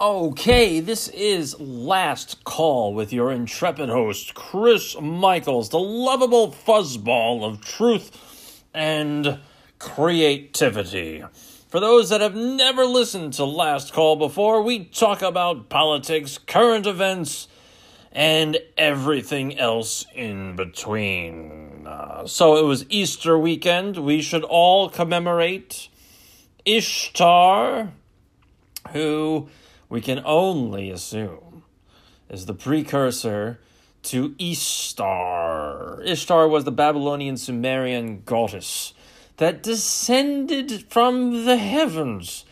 Okay, this is Last Call with your intrepid host, Chris Michaels, the lovable fuzzball of truth and creativity. For those that have never listened to Last Call before, we talk about politics, current events, and everything else in between. Uh, so it was Easter weekend. We should all commemorate Ishtar, who we can only assume is the precursor to Ishtar. Ishtar was the Babylonian Sumerian goddess that descended from the heavens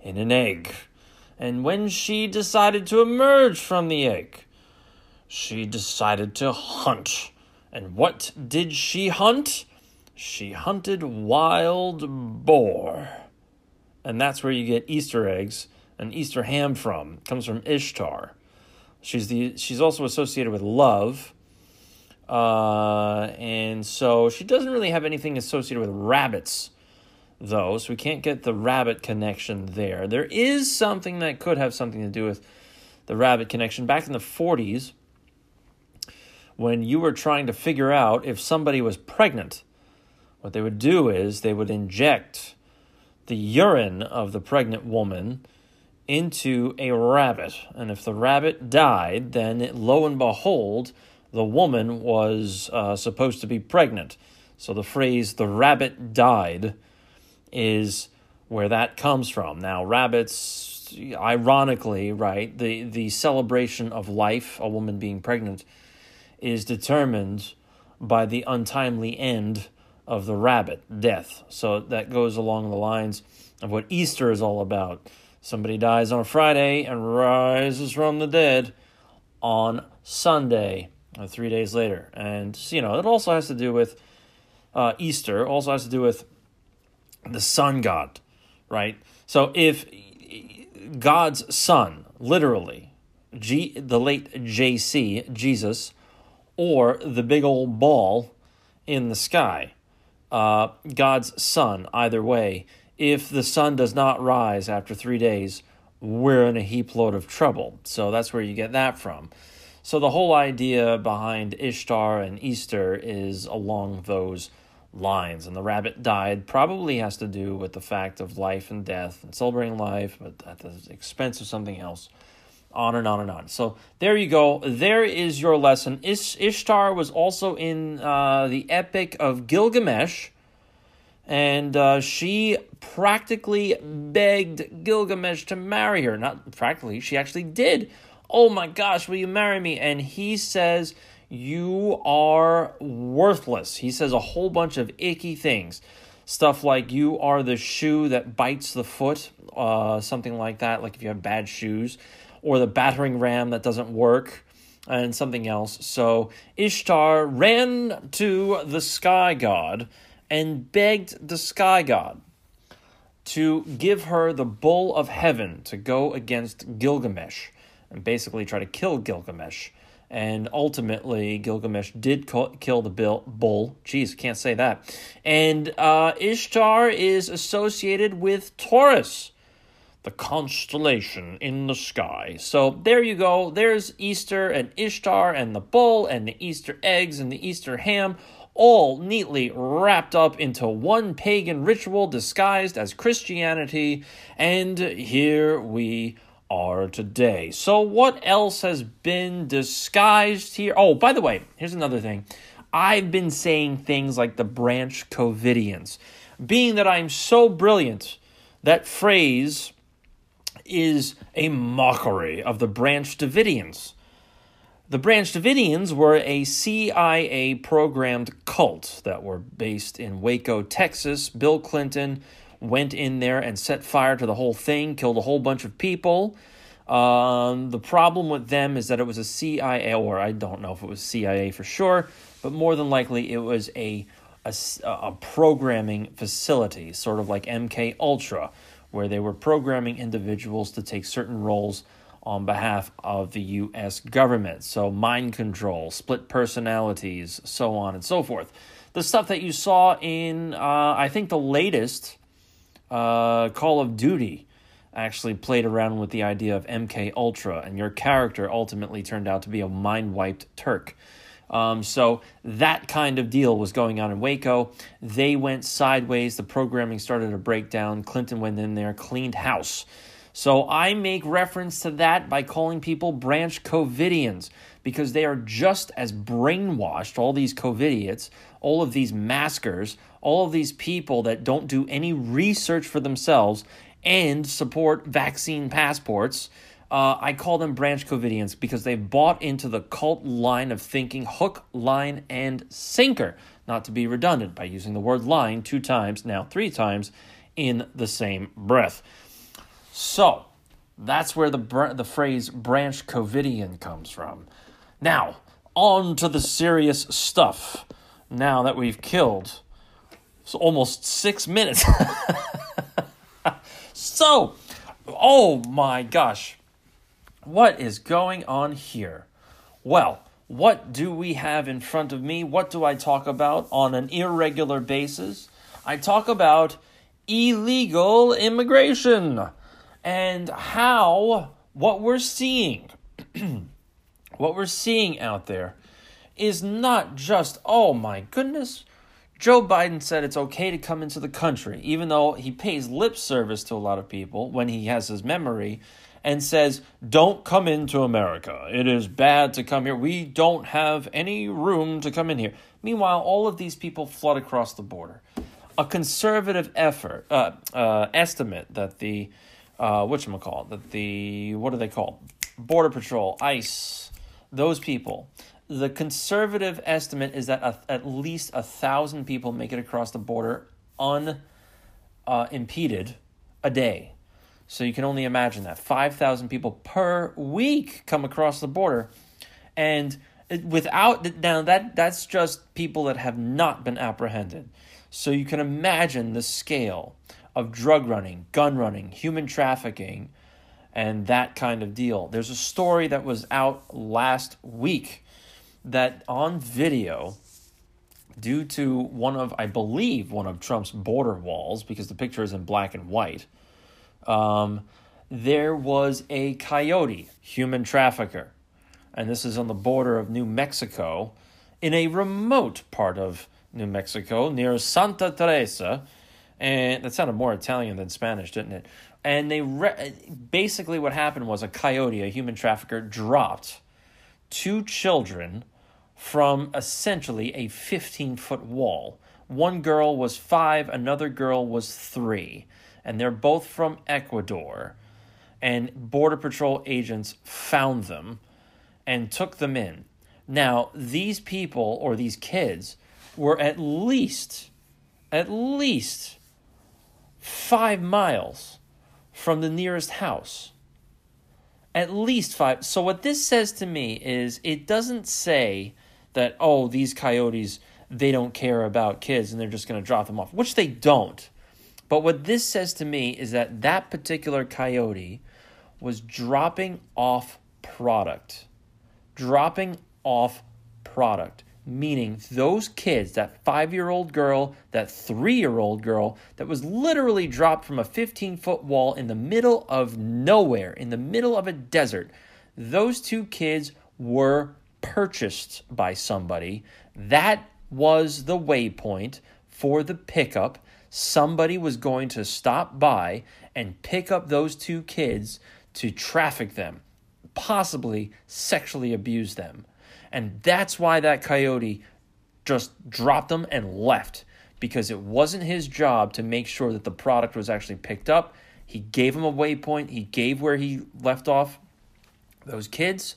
in an egg. And when she decided to emerge from the egg, she decided to hunt. And what did she hunt? She hunted wild boar. And that's where you get Easter eggs an Easter ham from. It comes from Ishtar. She's the she's also associated with love. Uh, and so she doesn't really have anything associated with rabbits, though, so we can't get the rabbit connection there. There is something that could have something to do with the rabbit connection. Back in the 40s, when you were trying to figure out if somebody was pregnant, what they would do is they would inject the urine of the pregnant woman into a rabbit. And if the rabbit died, then lo and behold, the woman was uh, supposed to be pregnant. So the phrase, the rabbit died, is where that comes from. Now, rabbits, ironically, right, the, the celebration of life, a woman being pregnant, is determined by the untimely end of the rabbit, death. So that goes along the lines of what Easter is all about Somebody dies on a Friday and rises from the dead on Sunday, or three days later. And, you know, it also has to do with uh, Easter, also has to do with the sun god, right? So if God's son, literally, G, the late JC, Jesus, or the big old ball in the sky, uh, God's son, either way, if the sun does not rise after three days, we're in a heap load of trouble. So that's where you get that from. So the whole idea behind Ishtar and Easter is along those lines. And the rabbit died probably has to do with the fact of life and death and celebrating life, but at the expense of something else. On and on and on. So there you go. There is your lesson. Ish- Ishtar was also in uh, the Epic of Gilgamesh and uh, she practically begged Gilgamesh to marry her. Not practically, she actually did. Oh my gosh, will you marry me? And he says, You are worthless. He says a whole bunch of icky things. Stuff like, You are the shoe that bites the foot, uh, something like that, like if you have bad shoes, or the battering ram that doesn't work and something else. So Ishtar ran to the sky god and begged the sky god to give her the bull of heaven to go against Gilgamesh and basically try to kill Gilgamesh. And ultimately, Gilgamesh did kill the bull. Jeez, can't say that. And uh, Ishtar is associated with Taurus, the constellation in the sky. So there you go. There's Easter and Ishtar and the bull and the Easter eggs and the Easter ham all neatly wrapped up into one pagan ritual disguised as Christianity, and here we are today. So, what else has been disguised here? Oh, by the way, here's another thing. I've been saying things like the branch Covidians. Being that I'm so brilliant, that phrase is a mockery of the branch Davidians. The Branch Davidians were a CIA programmed cult that were based in Waco, Texas. Bill Clinton went in there and set fire to the whole thing, killed a whole bunch of people. Um, the problem with them is that it was a CIA, or I don't know if it was CIA for sure, but more than likely it was a a, a programming facility, sort of like MK Ultra, where they were programming individuals to take certain roles on behalf of the US government. So, mind control, split personalities, so on and so forth. The stuff that you saw in, uh, I think, the latest uh, Call of Duty. actually played around with the idea of MK Ultra, and your character ultimately turned out to be a mind wiped Turk. Um, so that kind of deal was going on in Waco. They went sideways. The programming started to break down. Clinton went in there, cleaned house. So I make reference to that by calling people branch COVIDians because they are just as brainwashed, all these COVIDiots, all of these maskers, all of these people that don't do any research for themselves and support vaccine passports uh, I call them branch Covidians because they bought into the cult line of thinking hook, line, and sinker, not to be redundant by using the word line two times, now three times, in the same breath. So, that's where the, the phrase branch Covidian comes from. Now, on to the serious stuff. Now that we've killed almost six minutes. so, oh my gosh what is going on here? Well, what do we have in front of me? What do I talk about on an irregular basis? I talk about illegal immigration and how what we're seeing, what we're seeing out there is not just, oh my goodness, Joe Biden said it's okay to come into the country, even though he pays lip service to a lot of people when he has his memory and says, Don't come into America. It is bad to come here. We don't have any room to come in here. Meanwhile, all of these people flood across the border. A conservative effort, uh, uh, estimate that the, uh, whatchamacallit, that the, what are they called? Border Patrol, ICE, those people. The conservative estimate is that a, at least a thousand people make it across the border unimpeded uh, a day. So you can only imagine that 5,000 people per week come across the border. And without now that that's just people that have not been apprehended. So you can imagine the scale of drug running, gun running, human trafficking, and that kind of deal. There's a story that was out last week that on video due to one of I believe one of Trump's border walls because the picture is in black and white um, there was a coyote human trafficker, and this is on the border of New Mexico, in a remote part of New Mexico near Santa Teresa. And that sounded more Italian than Spanish, didn't it? And they re- basically what happened was a coyote, a human trafficker, dropped two children from essentially a 15 foot wall. One girl was five, another girl was three and they're both from Ecuador. And Border Patrol agents found them and took them in. Now, these people or these kids were at least, at least five miles from the nearest house. At least five. So, what this says to me is it doesn't say that, oh, these coyotes, they don't care about kids and they're just going to drop them off, which they don't. But what this says to me is that that particular coyote was dropping off product. Dropping off product. Meaning those kids, that five year old girl, that three year old girl, that was literally dropped from a 15 foot wall in the middle of nowhere, in the middle of a desert, those two kids were purchased by somebody. That was the waypoint for the pickup somebody was going to stop by and pick up those two kids to traffic them, possibly sexually abuse them. And that's why that coyote just dropped them and left because it wasn't his job to make sure that the product was actually picked up. He gave him a waypoint, he gave where he left off those kids,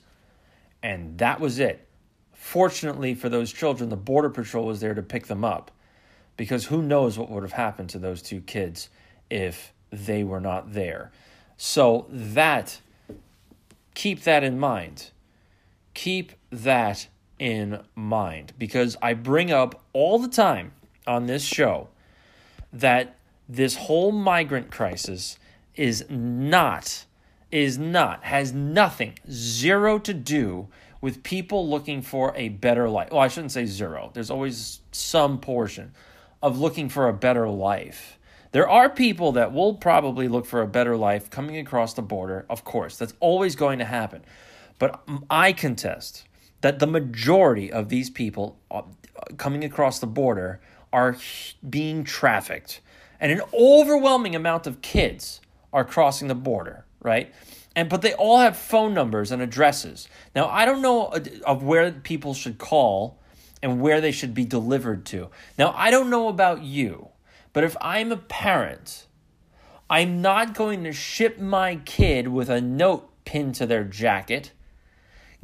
and that was it. Fortunately for those children, the Border Patrol was there to pick them up because who knows what would have happened to those two kids if they were not there. So that keep that in mind. Keep that in mind because I bring up all the time on this show that this whole migrant crisis is not is not has nothing zero to do with people looking for a better life. Well, I shouldn't say zero. There's always some portion of looking for a better life. There are people that will probably look for a better life coming across the border. Of course, that's always going to happen. But I contest that the majority of these people uh, coming across the border are being trafficked. And an overwhelming amount of kids are crossing the border, right? And but they all have phone numbers and addresses. Now, I don't know uh, of where people should call and where they should be delivered to. Now, I don't know about you, but if I'm a parent, I'm not going to ship my kid with a note pinned to their jacket,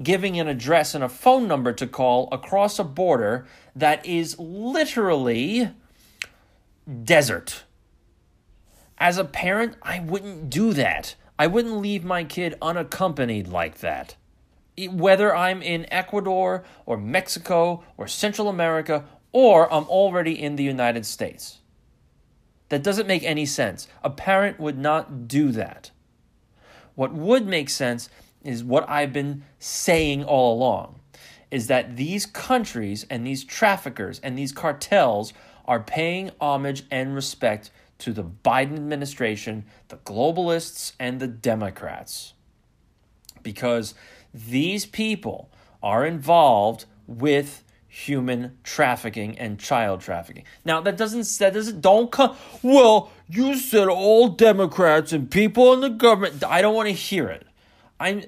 giving an address and a phone number to call across a border that is literally desert. As a parent, I wouldn't do that. I wouldn't leave my kid unaccompanied like that. Whether I'm in Ecuador or Mexico or Central America or I'm already in the United States. That doesn't make any sense. A parent would not do that. What would make sense is what I've been saying all along is that these countries and these traffickers and these cartels are paying homage and respect to the Biden administration, the globalists, and the Democrats. Because these people are involved with human trafficking and child trafficking. Now that doesn't that doesn't don't come well, you said all Democrats and people in the government I don't want to hear it. I'm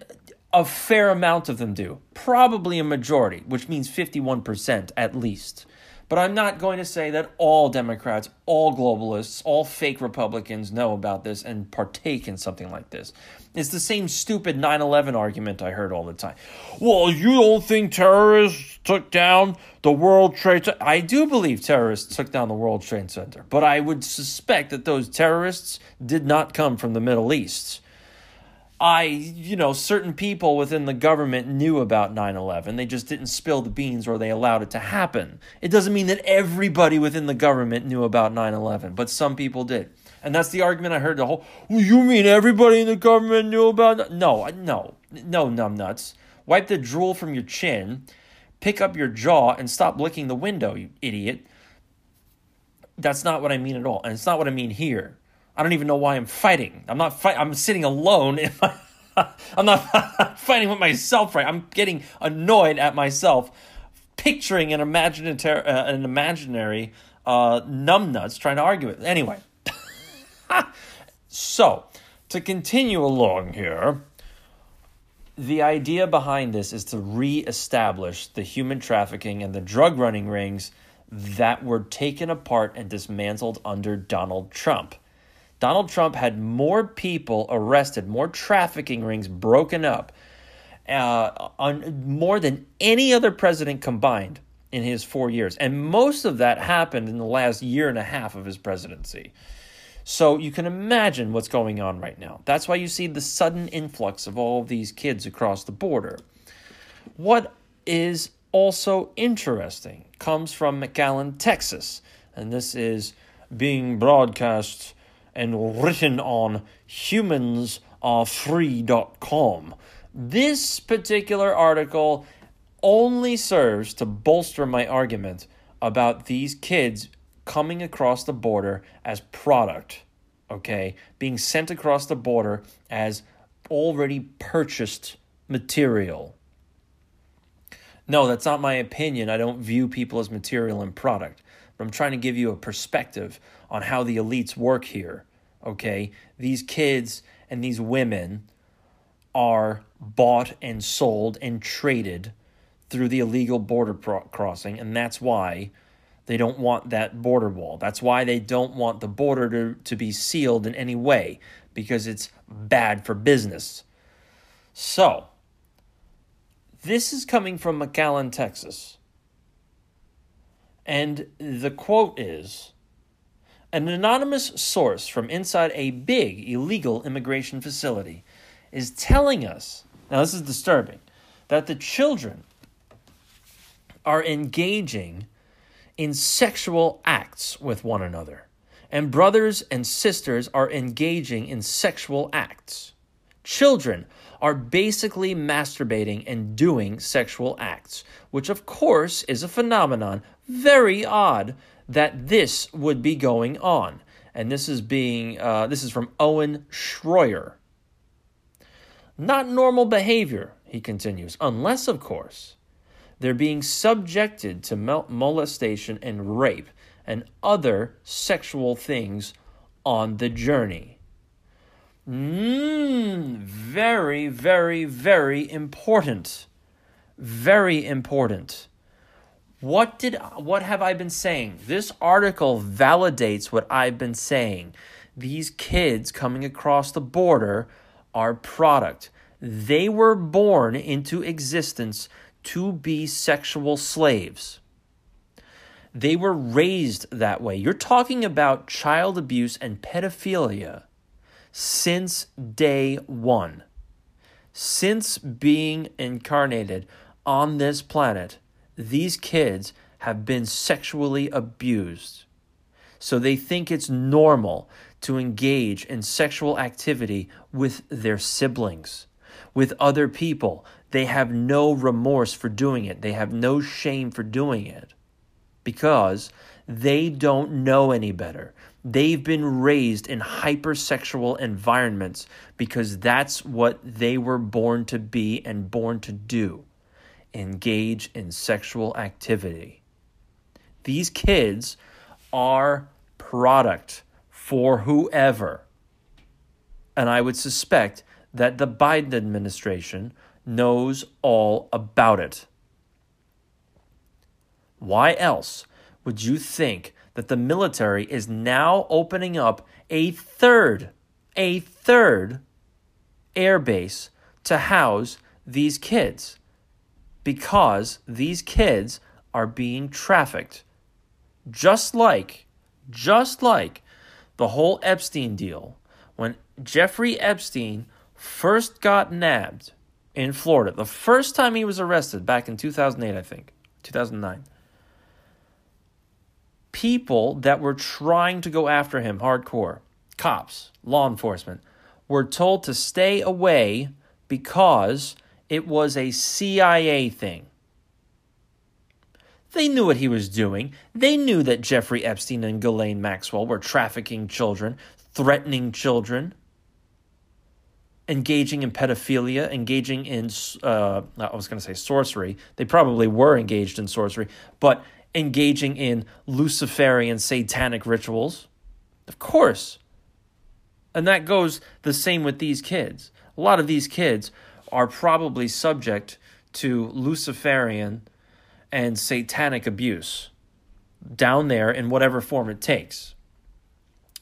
a fair amount of them do. Probably a majority, which means 51% at least. But I'm not going to say that all Democrats, all globalists, all fake Republicans know about this and partake in something like this. It's the same stupid 9 11 argument I heard all the time. Well, you don't think terrorists took down the World Trade Center? I do believe terrorists took down the World Trade Center, but I would suspect that those terrorists did not come from the Middle East. I, you know, certain people within the government knew about 9 11. They just didn't spill the beans or they allowed it to happen. It doesn't mean that everybody within the government knew about 9 11, but some people did. And that's the argument I heard the whole, well, you mean everybody in the government knew about No, no, no, numbnuts. Wipe the drool from your chin, pick up your jaw, and stop licking the window, you idiot. That's not what I mean at all. And it's not what I mean here. I don't even know why I'm fighting. I'm not fight. I'm sitting alone. My, I'm not fighting with myself. Right. I'm getting annoyed at myself, picturing an imaginary, uh, an imaginary uh, numbnuts trying to argue it. Anyway, so to continue along here, the idea behind this is to re-establish the human trafficking and the drug running rings that were taken apart and dismantled under Donald Trump. Donald Trump had more people arrested, more trafficking rings broken up, uh, on more than any other president combined in his four years. And most of that happened in the last year and a half of his presidency. So you can imagine what's going on right now. That's why you see the sudden influx of all of these kids across the border. What is also interesting comes from McAllen, Texas. And this is being broadcast and written on humansarefree.com. This particular article only serves to bolster my argument about these kids coming across the border as product, okay? Being sent across the border as already purchased material. No, that's not my opinion. I don't view people as material and product. But I'm trying to give you a perspective on how the elites work here okay? These kids and these women are bought and sold and traded through the illegal border pro- crossing, and that's why they don't want that border wall. That's why they don't want the border to, to be sealed in any way, because it's bad for business. So, this is coming from McAllen, Texas. And the quote is an anonymous source from inside a big illegal immigration facility is telling us now, this is disturbing that the children are engaging in sexual acts with one another, and brothers and sisters are engaging in sexual acts. Children are basically masturbating and doing sexual acts, which, of course, is a phenomenon very odd that this would be going on. and this is being uh, this is from Owen Schroyer. Not normal behavior, he continues, unless, of course, they're being subjected to molestation and rape and other sexual things on the journey. Mmm, very, very, very important. Very important. What did what have I been saying? This article validates what I've been saying. These kids coming across the border are product. They were born into existence to be sexual slaves. They were raised that way. You're talking about child abuse and pedophilia since day one. Since being incarnated on this planet, these kids have been sexually abused. So they think it's normal to engage in sexual activity with their siblings, with other people. They have no remorse for doing it, they have no shame for doing it because they don't know any better. They've been raised in hypersexual environments because that's what they were born to be and born to do engage in sexual activity. These kids are product for whoever. And I would suspect that the Biden administration knows all about it. Why else would you think that the military is now opening up a third, a third air base to house these kids? Because these kids are being trafficked. Just like, just like the whole Epstein deal, when Jeffrey Epstein first got nabbed in Florida, the first time he was arrested back in 2008, I think, 2009 people that were trying to go after him hardcore, cops, law enforcement, were told to stay away because it was a CIA thing. They knew what he was doing. They knew that Jeffrey Epstein and Ghislaine Maxwell were trafficking children, threatening children, engaging in pedophilia, engaging in, uh, I was going to say sorcery. They probably were engaged in sorcery, but engaging in Luciferian satanic rituals? Of course. And that goes the same with these kids. A lot of these kids are probably subject to Luciferian and satanic abuse down there in whatever form it takes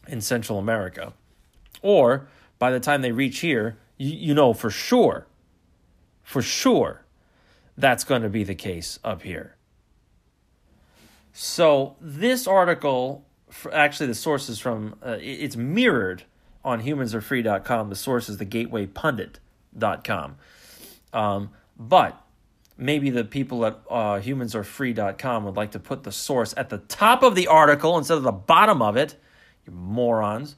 in Central America. Or by the time they reach here, you, you know for sure, for sure, that's going to be the case up here. So this article, actually, the source is from uh, it's mirrored on humansarefree.com. The source is the gatewaypundit.com. Um, but maybe the people at uh, humansarefree.com would like to put the source at the top of the article instead of the bottom of it. You morons.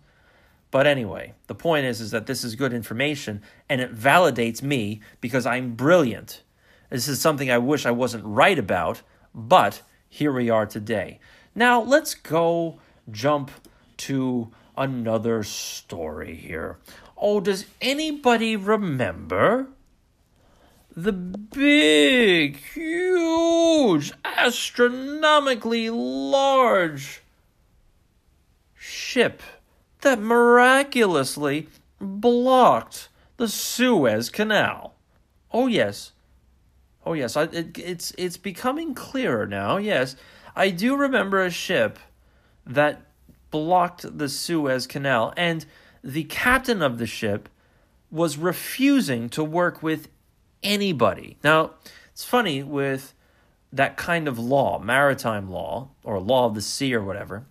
But anyway, the point is is that this is good information and it validates me because I'm brilliant. This is something I wish I wasn't right about, but here we are today. Now, let's go jump to another story here. Oh, does anybody remember the big, huge, astronomically large ship that miraculously blocked the Suez Canal? Oh, yes, Oh yes, I, it, it's it's becoming clearer now. Yes, I do remember a ship that blocked the Suez Canal, and the captain of the ship was refusing to work with anybody. Now, it's funny with that kind of law, maritime law or law of the sea or whatever.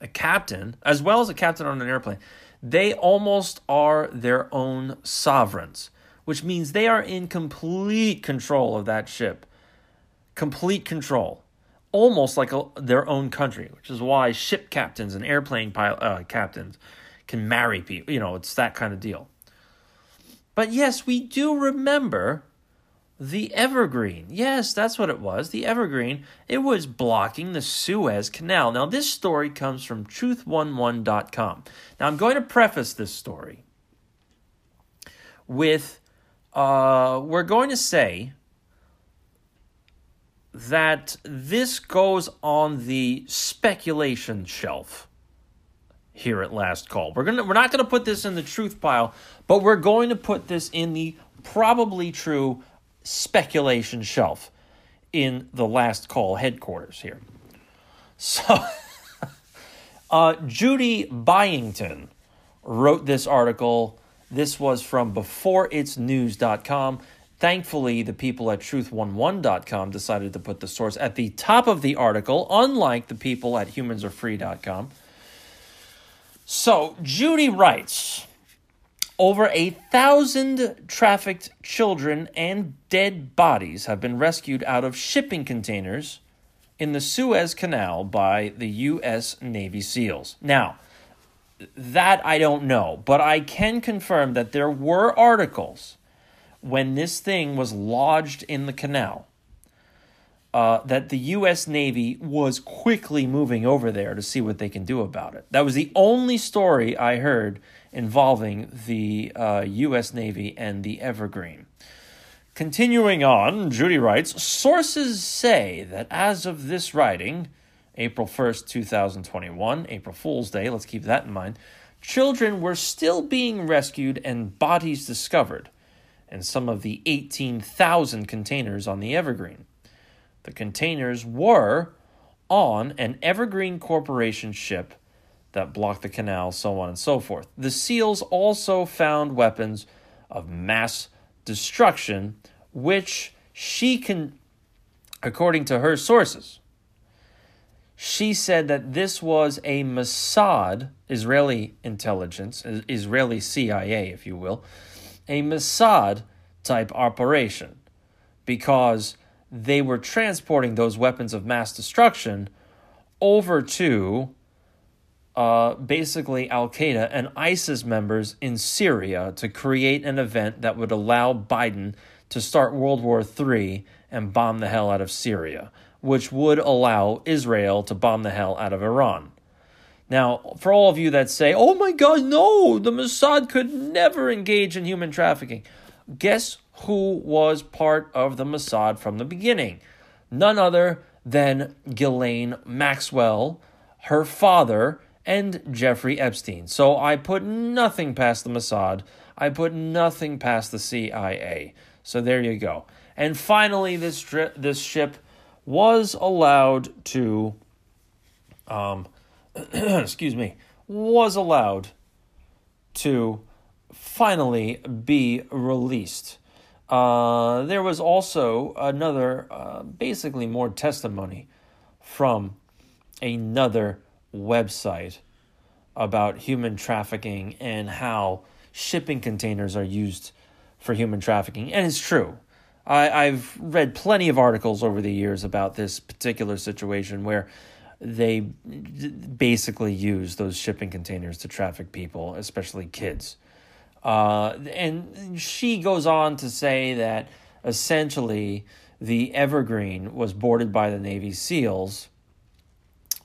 A captain, as well as a captain on an airplane, they almost are their own sovereigns which means they are in complete control of that ship. Complete control. Almost like a, their own country, which is why ship captains and airplane pilot, uh, captains can marry people. You know, it's that kind of deal. But yes, we do remember The Evergreen. Yes, that's what it was. The Evergreen. It was blocking the Suez Canal. Now, this story comes from truth11.com. Now, I'm going to preface this story with uh, we're going to say that this goes on the speculation shelf here at last call. We're gonna we're not gonna put this in the truth pile, but we're going to put this in the probably true speculation shelf in the last call headquarters here. So uh, Judy Byington wrote this article. This was from beforeitsnews.com. Thankfully, the people at truth11.com decided to put the source at the top of the article, unlike the people at humansarefree.com. So, Judy writes Over a thousand trafficked children and dead bodies have been rescued out of shipping containers in the Suez Canal by the U.S. Navy SEALs. Now, that I don't know, but I can confirm that there were articles when this thing was lodged in the canal uh, that the U.S. Navy was quickly moving over there to see what they can do about it. That was the only story I heard involving the uh, U.S. Navy and the Evergreen. Continuing on, Judy writes Sources say that as of this writing, April 1st, 2021, April Fool's Day, let's keep that in mind, children were still being rescued and bodies discovered and some of the 18,000 containers on the Evergreen. The containers were on an Evergreen Corporation ship that blocked the canal, so on and so forth. The SEALs also found weapons of mass destruction, which she can, according to her sources, she said that this was a Mossad, Israeli intelligence, Israeli CIA, if you will, a Mossad type operation because they were transporting those weapons of mass destruction over to uh, basically Al Qaeda and ISIS members in Syria to create an event that would allow Biden to start World War III and bomb the hell out of Syria, which would allow Israel to bomb the hell out of Iran. Now, for all of you that say, oh my God, no, the Mossad could never engage in human trafficking, guess who was part of the Mossad from the beginning. None other than Ghislaine Maxwell, her father, and Jeffrey Epstein. So I put nothing past the Mossad. I put nothing past the CIA. So there you go. And finally, this tri- this ship was allowed to, um, excuse me, was allowed to finally be released. Uh, there was also another, uh, basically more testimony from another website about human trafficking and how shipping containers are used for human trafficking. And it's true. I, I've read plenty of articles over the years about this particular situation where they basically use those shipping containers to traffic people, especially kids. Uh, and she goes on to say that essentially the Evergreen was boarded by the Navy SEALs,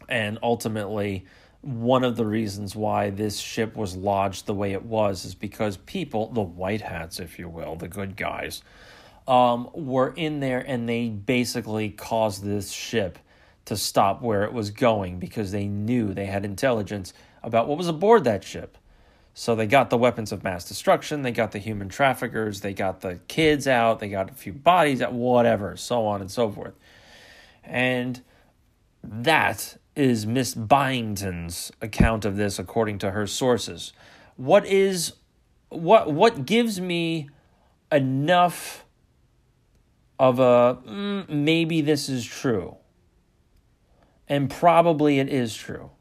and ultimately, one of the reasons why this ship was lodged the way it was is because people, the white hats, if you will, the good guys, um, were in there and they basically caused this ship to stop where it was going because they knew they had intelligence about what was aboard that ship. So they got the weapons of mass destruction, they got the human traffickers, they got the kids out, they got a few bodies out, whatever, so on and so forth. And that is Miss Byington's account of this according to her sources. What is what what gives me enough of a mm, maybe this is true. And probably it is true.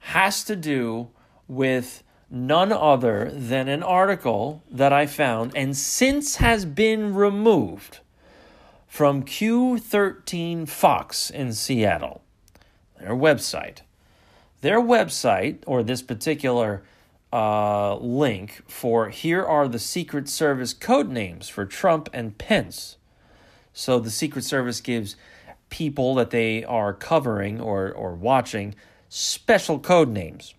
Has to do with none other than an article that I found and since has been removed from Q13 Fox in Seattle, their website. Their website, or this particular uh, link for here are the Secret Service code names for Trump and Pence. So the Secret Service gives people that they are covering or, or watching special code names.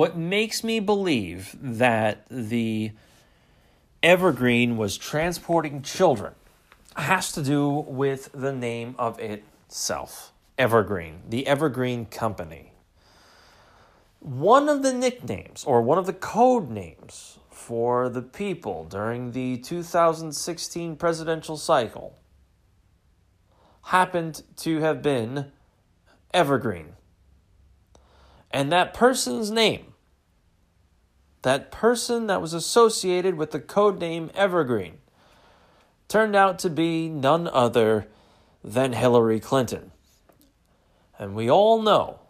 What makes me believe that the Evergreen was transporting children has to do with the name of itself Evergreen, the Evergreen Company. One of the nicknames or one of the code names for the people during the 2016 presidential cycle happened to have been Evergreen. And that person's name, that person that was associated with the code name Evergreen, turned out to be none other than Hillary Clinton. And we all know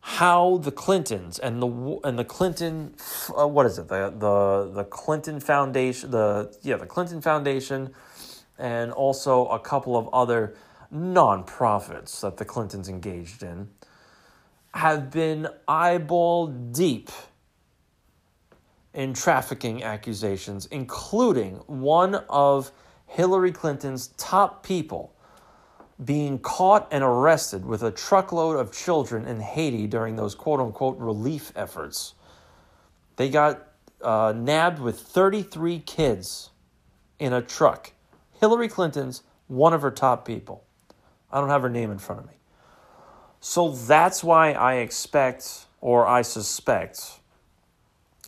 how the Clintons and the and the Clinton uh, what is it the the the Clinton Foundation the yeah the Clinton Foundation and also a couple of other nonprofits that the Clintons engaged in have been eyeball deep in trafficking accusations, including one of Hillary Clinton's top people being caught and arrested with a truckload of children in Haiti during those quote unquote relief efforts. They got uh, nabbed with 33 kids in a truck. Hillary Clinton's one of her top people. I don't have her name in front of me. So that's why I expect or I suspect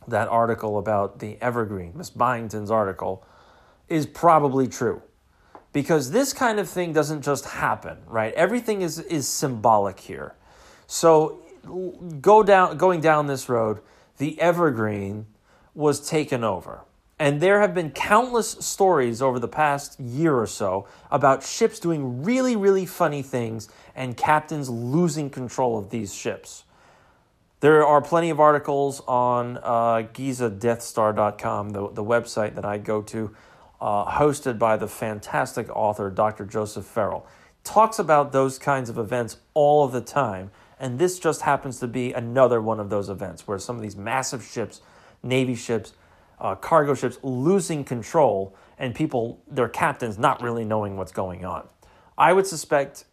that article about the Evergreen, Miss Byington's article, is probably true. Because this kind of thing doesn't just happen, right? Everything is, is symbolic here. So go down going down this road, the Evergreen was taken over. And there have been countless stories over the past year or so about ships doing really, really funny things and captains losing control of these ships. There are plenty of articles on uh, GizaDeathStar.com, the, the website that I go to, uh, hosted by the fantastic author Dr. Joseph Farrell. Talks about those kinds of events all of the time, and this just happens to be another one of those events where some of these massive ships, Navy ships, uh, cargo ships losing control and people, their captains, not really knowing what's going on. I would suspect,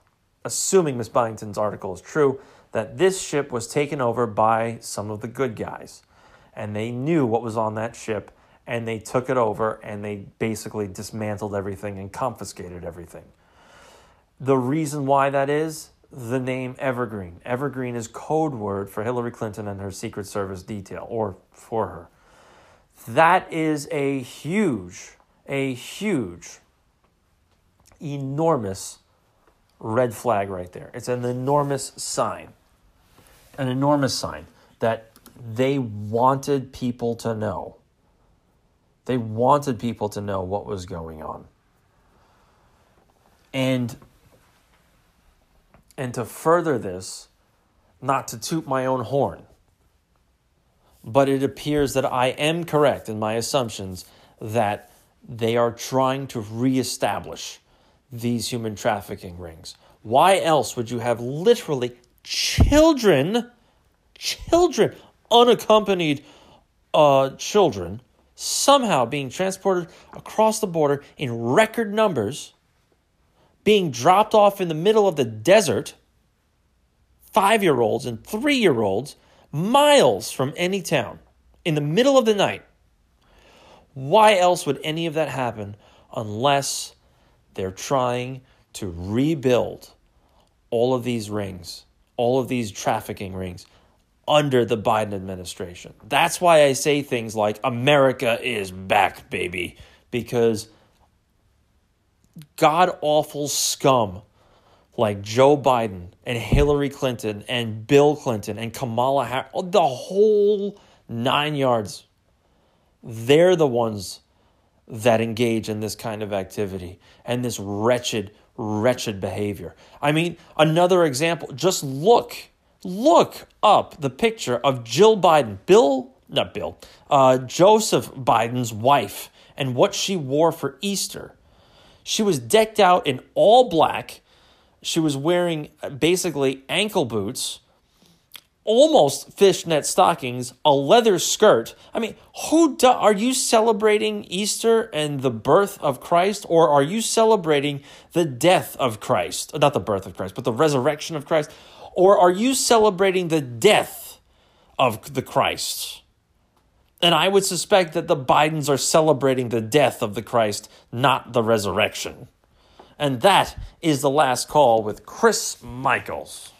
assuming Miss Byington's article is true, that this ship was taken over by some of the good guys. And they knew what was on that ship and they took it over and they basically dismantled everything and confiscated everything. The reason why that is the name Evergreen. Evergreen is code word for Hillary Clinton and her Secret Service detail, or for her. That is a huge, a huge, enormous red flag right there. It's an enormous sign. An enormous sign that they wanted people to know. They wanted people to know what was going on. And and to further this, not to toot my own horn, but it appears that I am correct in my assumptions that they are trying to reestablish these human trafficking rings. Why else would you have literally children, children, unaccompanied uh, children, somehow being transported across the border in record numbers, being dropped off in the middle of the desert, five year olds and three year olds miles from any town in the middle of the night. Why else would any of that happen unless they're trying to rebuild all of these rings, all of these trafficking rings under the Biden administration? That's why I say things like America is back, baby, because god awful scum like Joe Biden and Hillary Clinton and Bill Clinton and Kamala Harris, the whole nine yards, they're the ones that engage in this kind of activity and this wretched, wretched behavior. I mean, another example, just look, look up the picture of Jill Biden, Bill, not Bill, uh, Joseph Biden's wife, and what she wore for Easter. She was decked out in all black she was wearing uh, basically ankle boots, almost fishnet stockings, a leather skirt. I mean, who do, are you celebrating Easter and the birth of Christ, or are you celebrating the death of Christ? Not the birth of Christ, but the resurrection of Christ, or are you celebrating the death of the Christ? And I would suspect that the Bidens are celebrating the death of the Christ, not the resurrection. And that is the last call with Chris Michaels.